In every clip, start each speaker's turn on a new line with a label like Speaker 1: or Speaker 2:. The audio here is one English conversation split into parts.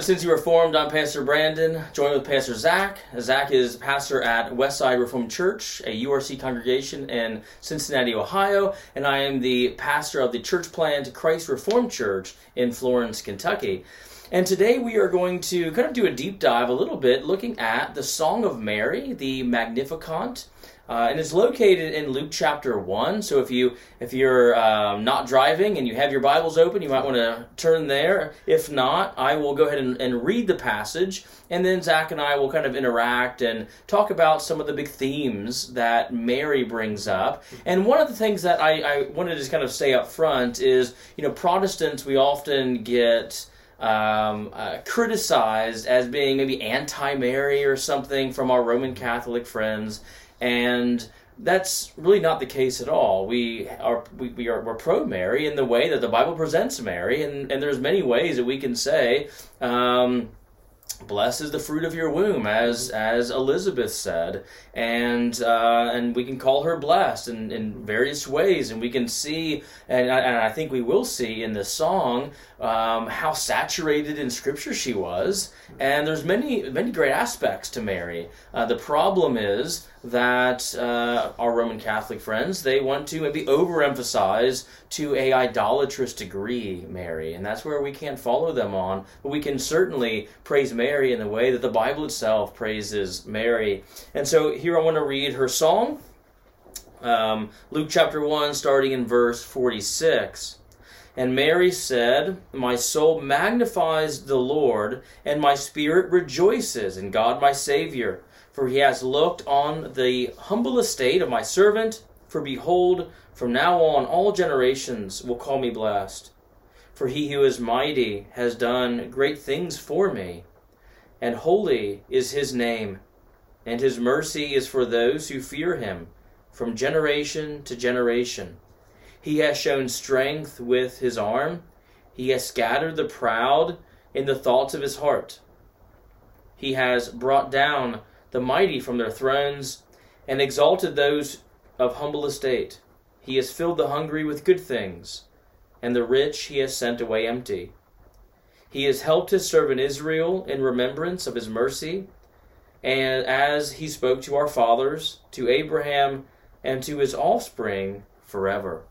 Speaker 1: to Reformed, I'm Pastor Brandon, joined with Pastor Zac. Zac is pastor at Westside Reformed Church, a URC congregation in Cincinnati, Ohio, and I am the pastor of the church plant Christ Reformed Church in Florence, Kentucky. And today we are going to kind of do a deep dive a little bit looking at the Song of Mary, the Magnificat. Uh, and it's located in Luke chapter one. So if you if you're um, not driving and you have your Bibles open, you might want to turn there. If not, I will go ahead and, and read the passage, and then Zac and I will kind of interact and talk about some of the big themes that Mary brings up. And one of the things that I, I wanted to just kind of say up front is, you know, Protestants we often get. Um, uh, criticized as being maybe anti Mary or something from our Roman Catholic friends and that's really not the case at all. We are we, we are we're pro Mary in the way that the Bible presents Mary, and and there's many ways that we can say. Um, Blessed is the fruit of your womb, as as Elizabeth said, and uh, and we can call her blessed in, in various ways, and we can see, and I, and I think we will see in this song um, how saturated in Scripture she was, and there's many many great aspects to Mary. Uh, the problem is that uh, our Roman Catholic friends they want to maybe overemphasize to a idolatrous degree Mary, and that's where we can't follow them on. But we can certainly praise Mary in the way that the Bible itself praises Mary. And so here I want to read her song, um, Luke chapter one, starting in verse forty-six. And Mary said, My soul magnifies the Lord, and my spirit rejoices in God my Savior for he has looked on the humble estate of my servant. For behold, from now on all generations will call me blessed. For he who is mighty has done great things for me, and holy is his name, and his mercy is for those who fear him from generation to generation. He has shown strength with his arm, he has scattered the proud in the thoughts of his heart. He has brought down the mighty from their thrones, and exalted those of humble estate. He has filled the hungry with good things, and the rich he has sent away empty. He has helped his servant Israel in remembrance of his mercy, and as he spoke to our fathers, to Abraham, and to his offspring forever.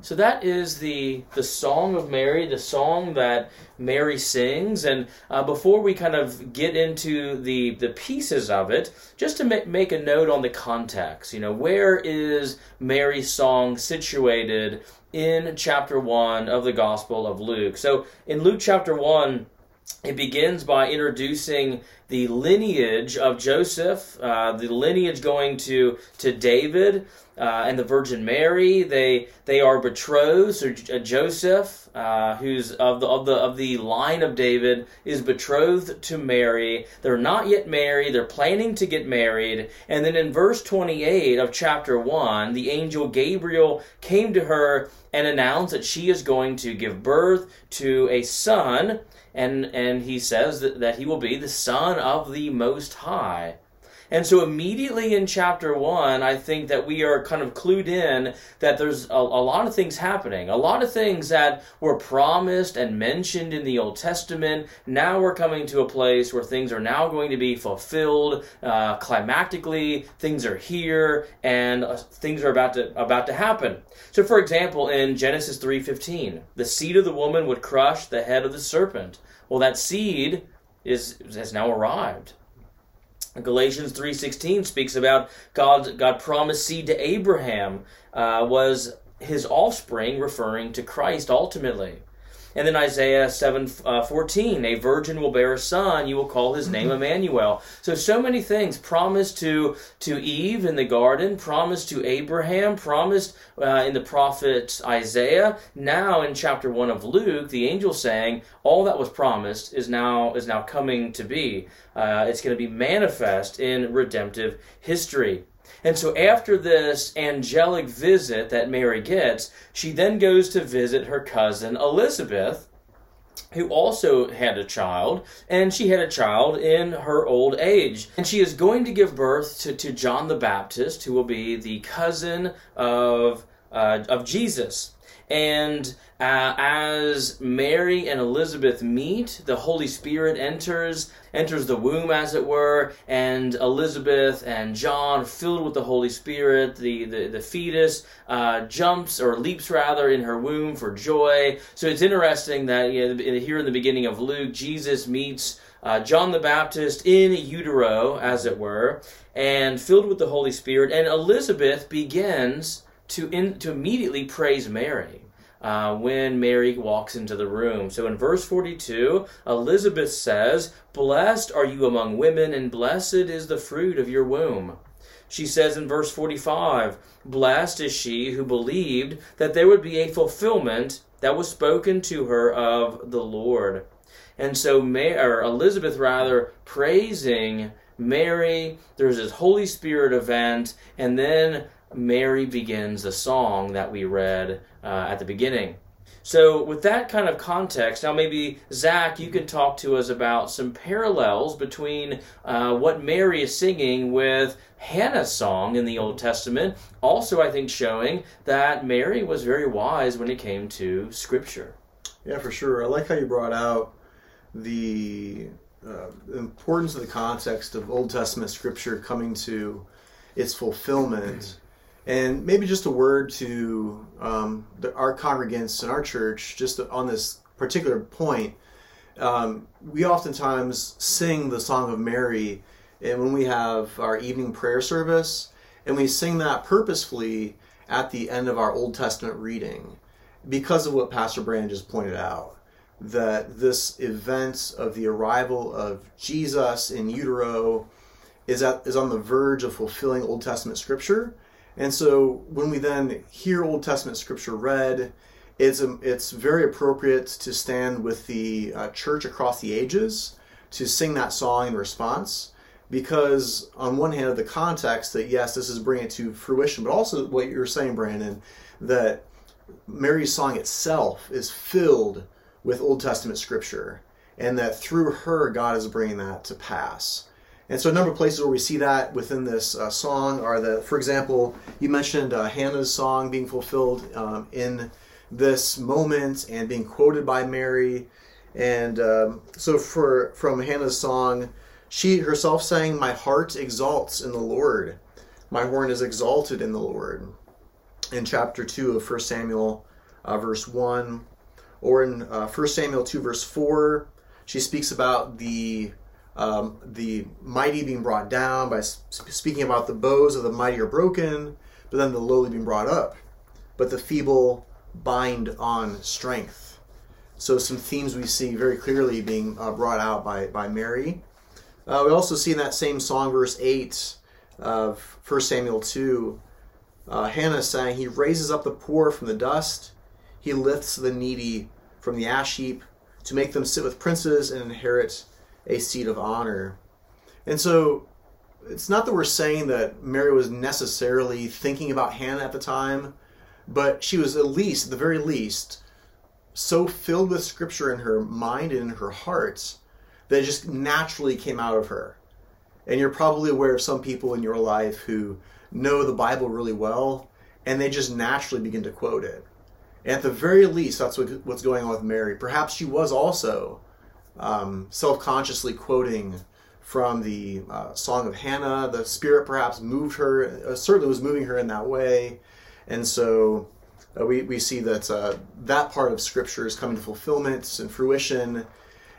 Speaker 1: So that is the the song of Mary, the song that Mary sings. And uh, before we kind of get into the the pieces of it, just to make, make a note on the context. You know, where is Mary's song situated in chapter one of the Gospel of Luke? So in Luke chapter one it begins by introducing the lineage of Joseph, uh, the lineage going to to David uh, and the Virgin Mary. They they are betrothed. So uh, Joseph, uh, who's of the of the of the line of David, is betrothed to Mary. They're not yet married. They're planning to get married. And then in verse twenty eight of chapter one, the angel Gabriel came to her and announced that she is going to give birth to a son and and he says that, that he will be the son of the most high and so immediately in chapter one, I think that we are kind of clued in that there's a, a, lot of things happening. A lot of things that were promised and mentioned in the Old Testament. Now we're coming to a place where things are now going to be fulfilled uh, climactically. Things are here and uh, things are about to about to happen. So for example, in Genesis 3:15, the seed of the woman would crush the head of the serpent. Well, that seed is has now arrived. Galatians 3:16 speaks about God God promised seed to Abraham uh, was his offspring referring to Christ ultimately. And then Isaiah 7 uh, 14, a virgin will bear a son, you will call his name mm-hmm. Emmanuel. So, so many things promised to, to Eve in the garden, promised to Abraham, promised uh, in the prophet Isaiah. Now, in chapter 1 of Luke, the angel saying, all that was promised is now, is now coming to be. Uh, it's going to be manifest in redemptive history. And so after this angelic visit that Mary gets, she then goes to visit her cousin Elizabeth, who also had a child, and she had a child in her old age. And she is going to give birth to, to John the Baptist, who will be the cousin of, uh, of Jesus. And uh, as Mary and Elizabeth meet, the Holy Spirit enters enters the womb, as it were, and Elizabeth and John, filled with the Holy Spirit, the the, the fetus uh, jumps or leaps rather in her womb for joy. So it's interesting that you know, here in the beginning of Luke, Jesus meets. Uh, John the Baptist in utero, as it were, and filled with the Holy Spirit, and Elizabeth begins to in, to immediately praise Mary uh, when Mary walks into the room. So in verse 42, Elizabeth says, Blessed are you among women, and blessed is the fruit of your womb. She says in verse 45, Blessed is she who believed that there would be a fulfillment that was spoken to her of the Lord. And so Mary, or Elizabeth rather praising Mary, there's this Holy Spirit event, and then Mary begins the song that we read uh, at the beginning. So, with that kind of context, now maybe Zac, you can talk to us about some parallels between uh, what Mary is singing with Hannah's song in the Old Testament. Also, I think showing that Mary was very wise when it came to Scripture.
Speaker 2: Yeah, for sure. I like how you brought out the uh, importance of the context of Old Testament Scripture coming to its fulfillment and maybe just a word to um, the, our congregants in our church, just on this particular point. Um, we oftentimes sing the Song of Mary and when we have our evening prayer service, and we sing that purposefully at the end of our Old Testament reading because of what Pastor Brand just pointed out that this event of the arrival of Jesus in utero is at, is on the verge of fulfilling Old Testament scripture and so when we then hear Old Testament scripture read, it's, um, it's very appropriate to stand with the uh, church across the ages to sing that song in response. Because, on one hand, of the context that yes, this is bringing it to fruition, but also what you're saying, Brandon, that Mary's song itself is filled with Old Testament scripture, and that through her, God is bringing that to pass. And so a number of places where we see that within this uh, song are the, for example, you mentioned uh, Hannah's song being fulfilled um, in this moment and being quoted by Mary. And um, so for from Hannah's song, she herself sang, "My heart exalts in the Lord, my horn is exalted in the Lord." In chapter two of 1 Samuel, uh, verse one, or in uh, 1 Samuel two verse four, she speaks about the um, the mighty being brought down by speaking about the bows of the mighty are broken, but then the lowly being brought up, but the feeble bind on strength. So some themes we see very clearly being uh, brought out by by Mary. Uh, we also see in that same song, verse eight of 1 Samuel two, uh, Hannah saying, "He raises up the poor from the dust; he lifts the needy from the ash heap, to make them sit with princes and inherit." A seat of honor. And so it's not that we're saying that Mary was necessarily thinking about Hannah at the time, but she was at least, at the very least, so filled with scripture in her mind and in her heart that it just naturally came out of her. And you're probably aware of some people in your life who know the Bible really well and they just naturally begin to quote it. And at the very least, that's what, what's going on with Mary. Perhaps she was also um, self-consciously quoting from the uh, Song of Hannah. The Spirit perhaps moved her, uh, certainly was moving her in that way, and so uh, we we see that uh, that part of Scripture is coming to fulfillment and fruition.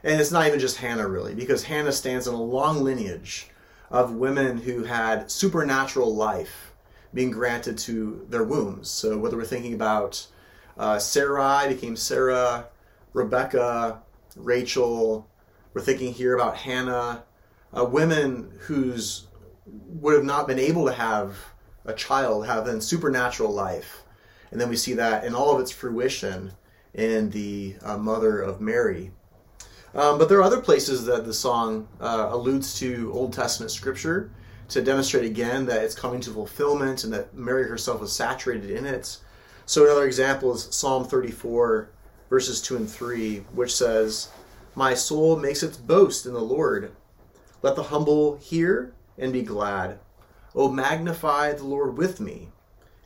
Speaker 2: And it's not even just Hannah really, because Hannah stands in a long lineage of women who had supernatural life being granted to their wombs. So whether we're thinking about uh, Sarai became Sarah, Rebecca, Rachel. We're thinking here about Hannah, uh, women who's would have not been able to have a child, have a supernatural life. And then we see that in all of its fruition in the uh, mother of Mary. Um, but there are other places that the song uh, alludes to Old Testament scripture to demonstrate again that it's coming to fulfillment and that Mary herself was saturated in it. So another example is Psalm 34, verses 2 and 3, which says, My soul makes its boast in the Lord. Let the humble hear and be glad. O magnify the Lord with me,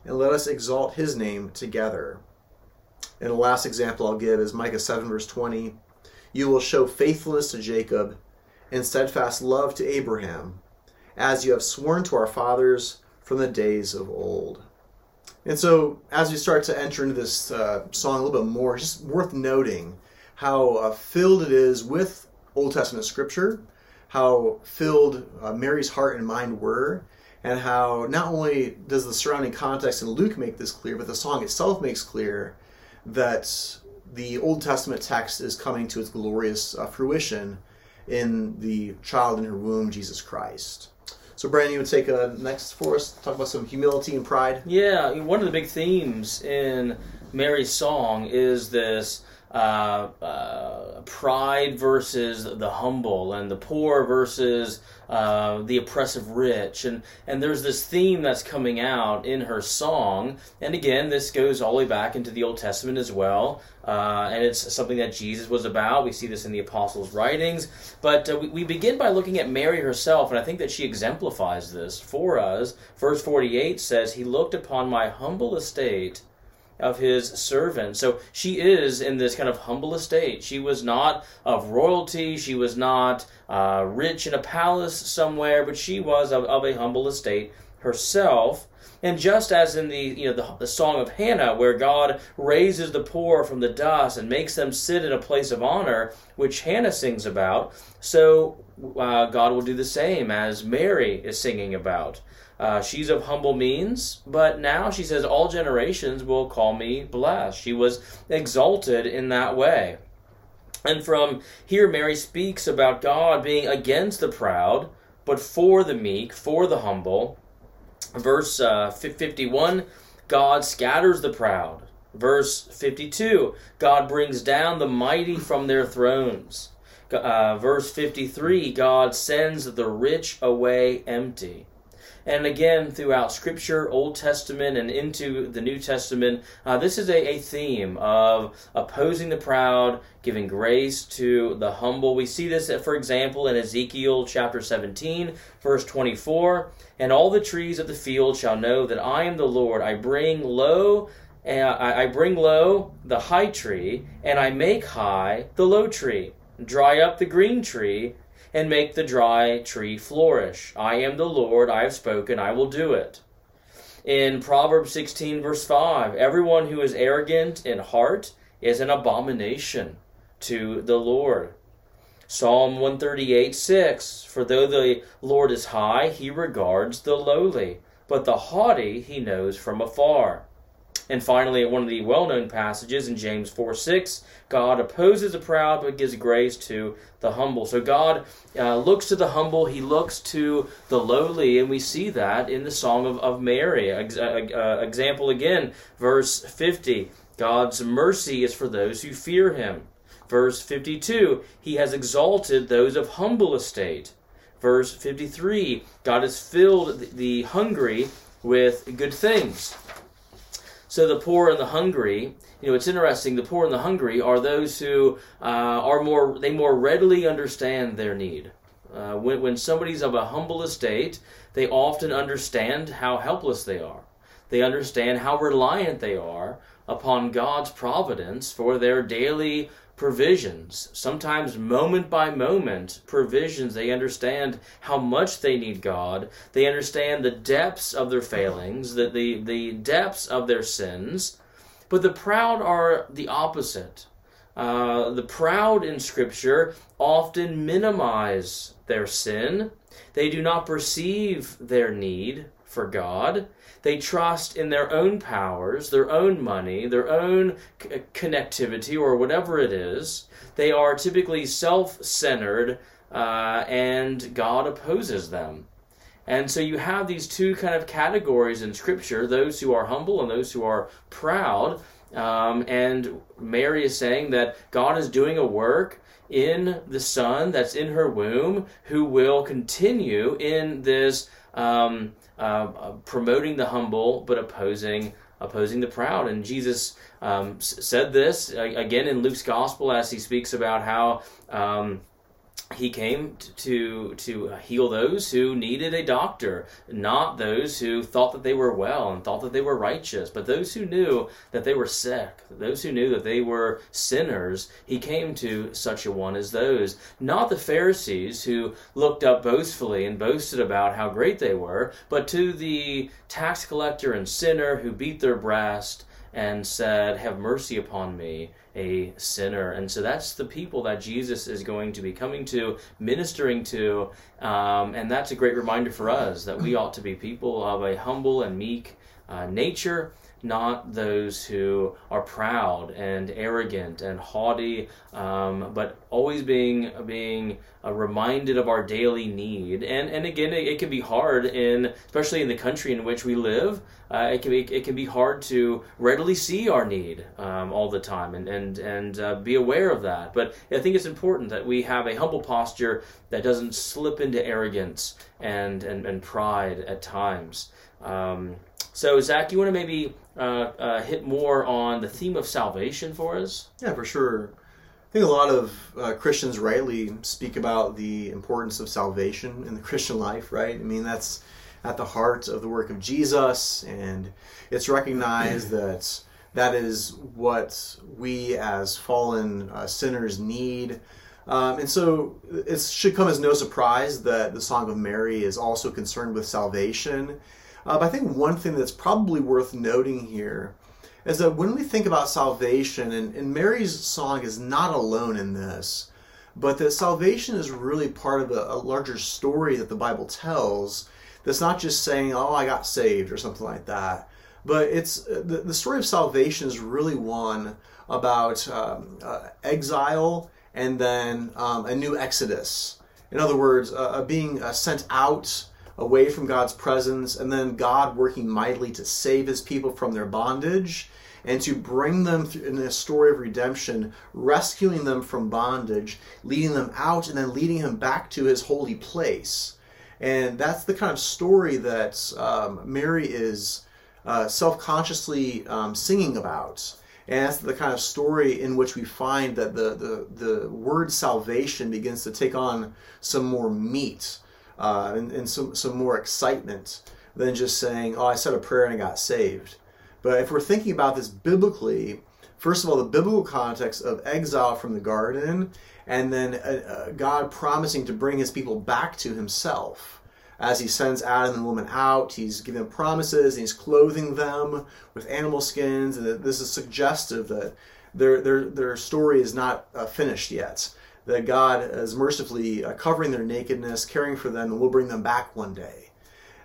Speaker 2: and let us exalt his name together. And the last example I'll give is Micah 7, verse 20. You will show faithfulness to Jacob and steadfast love to Abraham, as you have sworn to our fathers from the days of old. And so, as we start to enter into this uh, song a little bit more, it's just worth noting how uh, filled it is with Old Testament scripture, how filled uh, Mary's heart and mind were, and how not only does the surrounding context in Luke make this clear, but the song itself makes clear that the Old Testament text is coming to its glorious uh, fruition in the child in her womb, Jesus Christ. So, Brandon, you would take a next for us, talk about some humility and pride.
Speaker 1: Yeah, one of the big themes in Mary's song is this uh, uh, pride versus the humble, and the poor versus uh, the oppressive rich, and and there's this theme that's coming out in her song, and again, this goes all the way back into the Old Testament as well, uh, and it's something that Jesus was about. We see this in the apostles' writings, but uh, we, we begin by looking at Mary herself, and I think that she exemplifies this for us. Verse 48 says, "He looked upon my humble estate." Of his servant. So she is in this kind of humble estate. She was not of royalty. She was not uh, rich in a palace somewhere, but she was of, of a humble estate herself. And just as in the you know the, the song of Hannah, where God raises the poor from the dust and makes them sit in a place of honor, which Hannah sings about, so uh, God will do the same as Mary is singing about. Uh, she's of humble means, but now she says, All generations will call me blessed. She was exalted in that way. And from here, Mary speaks about God being against the proud, but for the meek, for the humble. Verse uh, 51 God scatters the proud. Verse 52 God brings down the mighty from their thrones. Uh, verse 53 God sends the rich away empty. And again, throughout Scripture, Old Testament, and into the New Testament, uh, this is a, a theme of opposing the proud, giving grace to the humble. We see this, for example, in Ezekiel chapter 17, verse 24. And all the trees of the field shall know that I am the Lord. I bring low I bring low the high tree, and I make high the low tree. Dry up the green tree, and make the dry tree flourish. I am the Lord, I have spoken, I will do it. In Proverbs 16, verse 5, everyone who is arrogant in heart is an abomination to the Lord. Psalm 138, 6, For though the Lord is high, he regards the lowly, but the haughty he knows from afar. And finally, one of the well known passages in James 4 6, God opposes the proud but gives grace to the humble. So God uh, looks to the humble, He looks to the lowly, and we see that in the Song of, of Mary. Ex- uh, uh, example again, verse 50 God's mercy is for those who fear Him. Verse 52 He has exalted those of humble estate. Verse 53 God has filled the hungry with good things. So the poor and the hungry, you know, it's interesting. The poor and the hungry are those who uh, are more, they more readily understand their need. Uh, when, when somebody's of a humble estate, they often understand how helpless they are. They understand how reliant they are upon God's providence for their daily provisions, sometimes moment by moment provisions. They understand how much they need God. They understand the depths of their failings, the, the, the depths of their sins. But the proud are the opposite. Uh, the proud in Scripture often minimize their sin. They do not perceive their need for God. They trust in their own powers, their own money, their own c- connectivity, or whatever it is. They are typically self centered, uh, and God opposes them. And so you have these two kind of categories in Scripture those who are humble and those who are proud. Um, and Mary is saying that God is doing a work in the Son that's in her womb who will continue in this um, uh, uh, promoting the humble but opposing opposing the proud. And Jesus um, said this uh, again in Luke's gospel as he speaks about how. Um, he came to to heal those who needed a doctor, not those who thought that they were well and thought that they were righteous, but those who knew that they were sick, those who knew that they were sinners. He came to such a one as those, not the Pharisees who looked up boastfully and boasted about how great they were, but to the tax collector and sinner who beat their breast and said, "Have mercy upon me." a sinner. And so that's the people that Jesus is going to be coming to, ministering to. Um, and that's a great reminder for us that we ought to be people of a humble and meek uh, nature not those who are proud and arrogant and haughty, um, but always being being uh, reminded of our daily need. And and again, it, it, can be hard in especially in the country in which we live. Uh, it can be it can be hard to readily see our need um, all the time and and and uh, be aware of that. But I think it's important that we have a humble posture that doesn't slip into arrogance and and, and pride at times. Um, so, Zac, do you want to maybe uh, uh, hit more on the theme of salvation for us?
Speaker 2: Yeah, for sure. I think a lot of uh, Christians rightly speak about the importance of salvation in the Christian life, right? I mean, that's at the heart of the work of Jesus, and it's recognized that that is what we as fallen uh, sinners need. Um, and so it should come as no surprise that the Song of Mary is also concerned with salvation uh, but I think one thing that's probably worth noting here is that when we think about salvation, and, and Mary's song is not alone in this, but that salvation is really part of a, a larger story that the Bible tells that's not just saying, oh, I got saved or something like that. But it's the, the story of salvation is really one about um, uh, exile and then um, a new exodus. In other words, uh, being uh, sent out away from God's presence, and then God working mightily to save his people from their bondage and to bring them in a story of redemption, rescuing them from bondage, leading them out, and then leading them back to his holy place. And that's the kind of story that um, Mary is uh, self consciously um, singing about. And that's the kind of story in which we find that the, the, the word salvation begins to take on some more meat uh, and, and some, some more excitement than just saying, oh, I said a prayer and I got saved. But if we're thinking about this biblically, first of all, the biblical context of exile from the garden, and then uh, uh, God promising to bring his people back to himself. As he sends Adam and the woman out, he's giving them promises, and he's clothing them with animal skins, and this is suggestive that their, their, their story is not uh, finished yet that God is mercifully uh, covering their nakedness, caring for them, and will bring them back one day.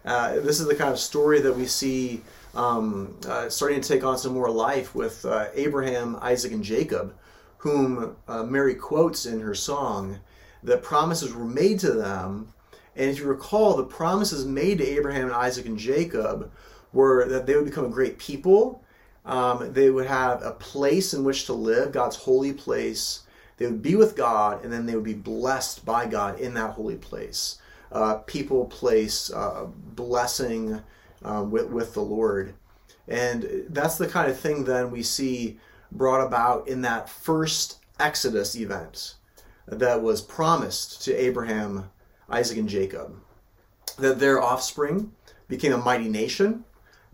Speaker 2: Uh, this is the kind of story that we see um, uh, starting to take on some more life with uh, Abraham, Isaac, and Jacob, whom uh, Mary quotes in her song. That promises were made to them, and if you recall, the promises made to Abraham and Isaac and Jacob were that they would become a great people. Um, they would have a place in which to live, God's holy place they would be with God, and then they would be blessed by God in that holy place. Uh, people place uh, blessing uh, with, with the Lord. And that's the kind of thing then we see brought about in that first Exodus event that was promised to Abraham, Isaac, and Jacob. That their offspring became a mighty nation.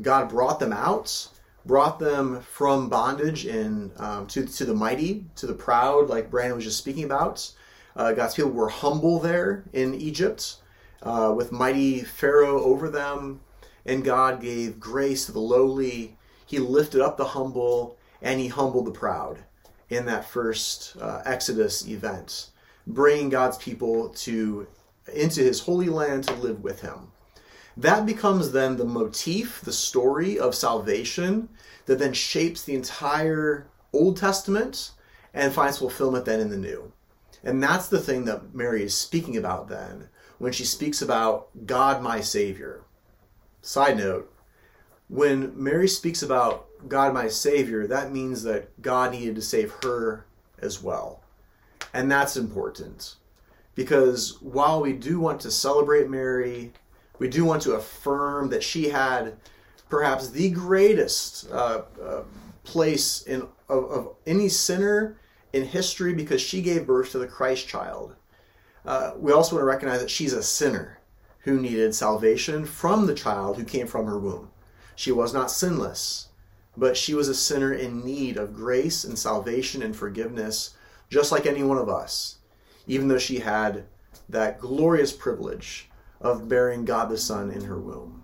Speaker 2: God brought them out brought them from bondage and um, to, to the mighty, to the proud, like Brandon was just speaking about. Uh, God's people were humble there in Egypt uh, with mighty Pharaoh over them, and God gave grace to the lowly. He lifted up the humble and he humbled the proud in that first uh, Exodus event, bringing God's people to into his holy land to live with him. That becomes then the motif, the story of salvation that then shapes the entire Old Testament and finds fulfillment then in the New. And that's the thing that Mary is speaking about then when she speaks about God my Savior. Side note, when Mary speaks about God my Savior, that means that God needed to save her as well. And that's important. Because while we do want to celebrate Mary we do want to affirm that she had perhaps the greatest uh, uh, place in of, of, any sinner in history because she gave birth to the Christ child. uh, we also want to recognize that she's a sinner who needed salvation from the child who came from her womb. She was not sinless, but she was a sinner in need of grace and salvation and forgiveness, just like any one of us, even though she had that glorious privilege of bearing God the Son in her womb.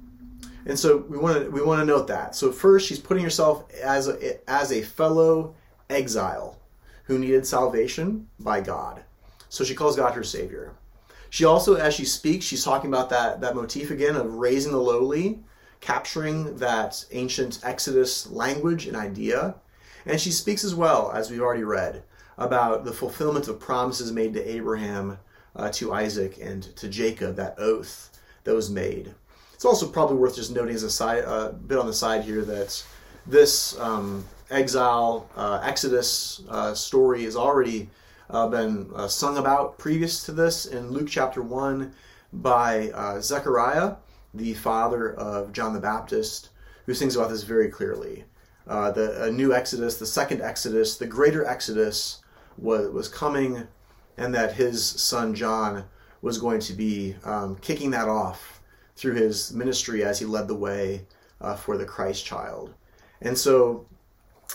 Speaker 2: And so we want to we want to note that. So first, she's putting herself as a, as a fellow exile who needed salvation by God. So she calls God her savior. She also, as she speaks, she's talking about that that motif again of raising the lowly, capturing that ancient Exodus language and idea. And she speaks as well, as we've already read, about the fulfillment of promises made to Abraham, uh, to Isaac, and to Jacob, that oath that was made. It's also probably worth just noting as a side, uh, bit on the side here that this um, exile uh, Exodus uh, story has already uh, been uh, sung about previous to this in Luke chapter 1 by Zechariah, the father of John the Baptist, who sings about this very clearly. Uh, the new Exodus, the second Exodus, the greater Exodus was, was coming, and that his son John was going to be um, kicking that off through his ministry as he led the way uh, for the Christ child. And so,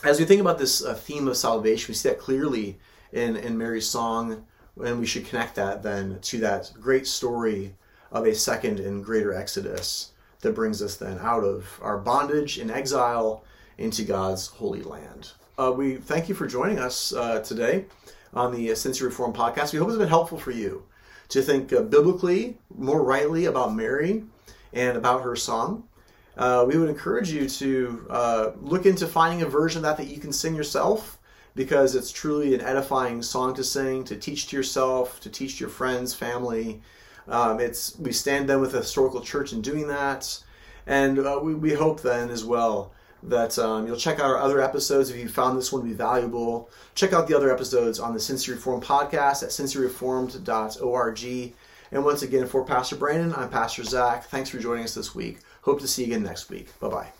Speaker 2: as we think about this uh, theme of salvation, we see that clearly in, in Mary's song, and we should connect that then to that great story of a second and greater exodus that brings us then out of our bondage and exile into God's holy land. Uh, we thank you for joining us uh, today on the Cincy Reformed podcast. We hope it's been helpful for you to think uh, biblically, more rightly about Mary and about her song. Uh, we would encourage you to uh, look into finding a version of that that you can sing yourself because it's truly an edifying song to sing, to teach to yourself, to teach to your friends, family. Um, it's we stand then with a historical church in doing that, and uh, we, we hope then as well that um, you'll check out our other episodes if you found this one to be valuable. Check out the other episodes on the Cincy Reformed podcast at cincyreformed.org. And once again, for Pastor Brandon, I'm Pastor Zac. Thanks for joining us this week. Hope to see you again next week. Bye bye.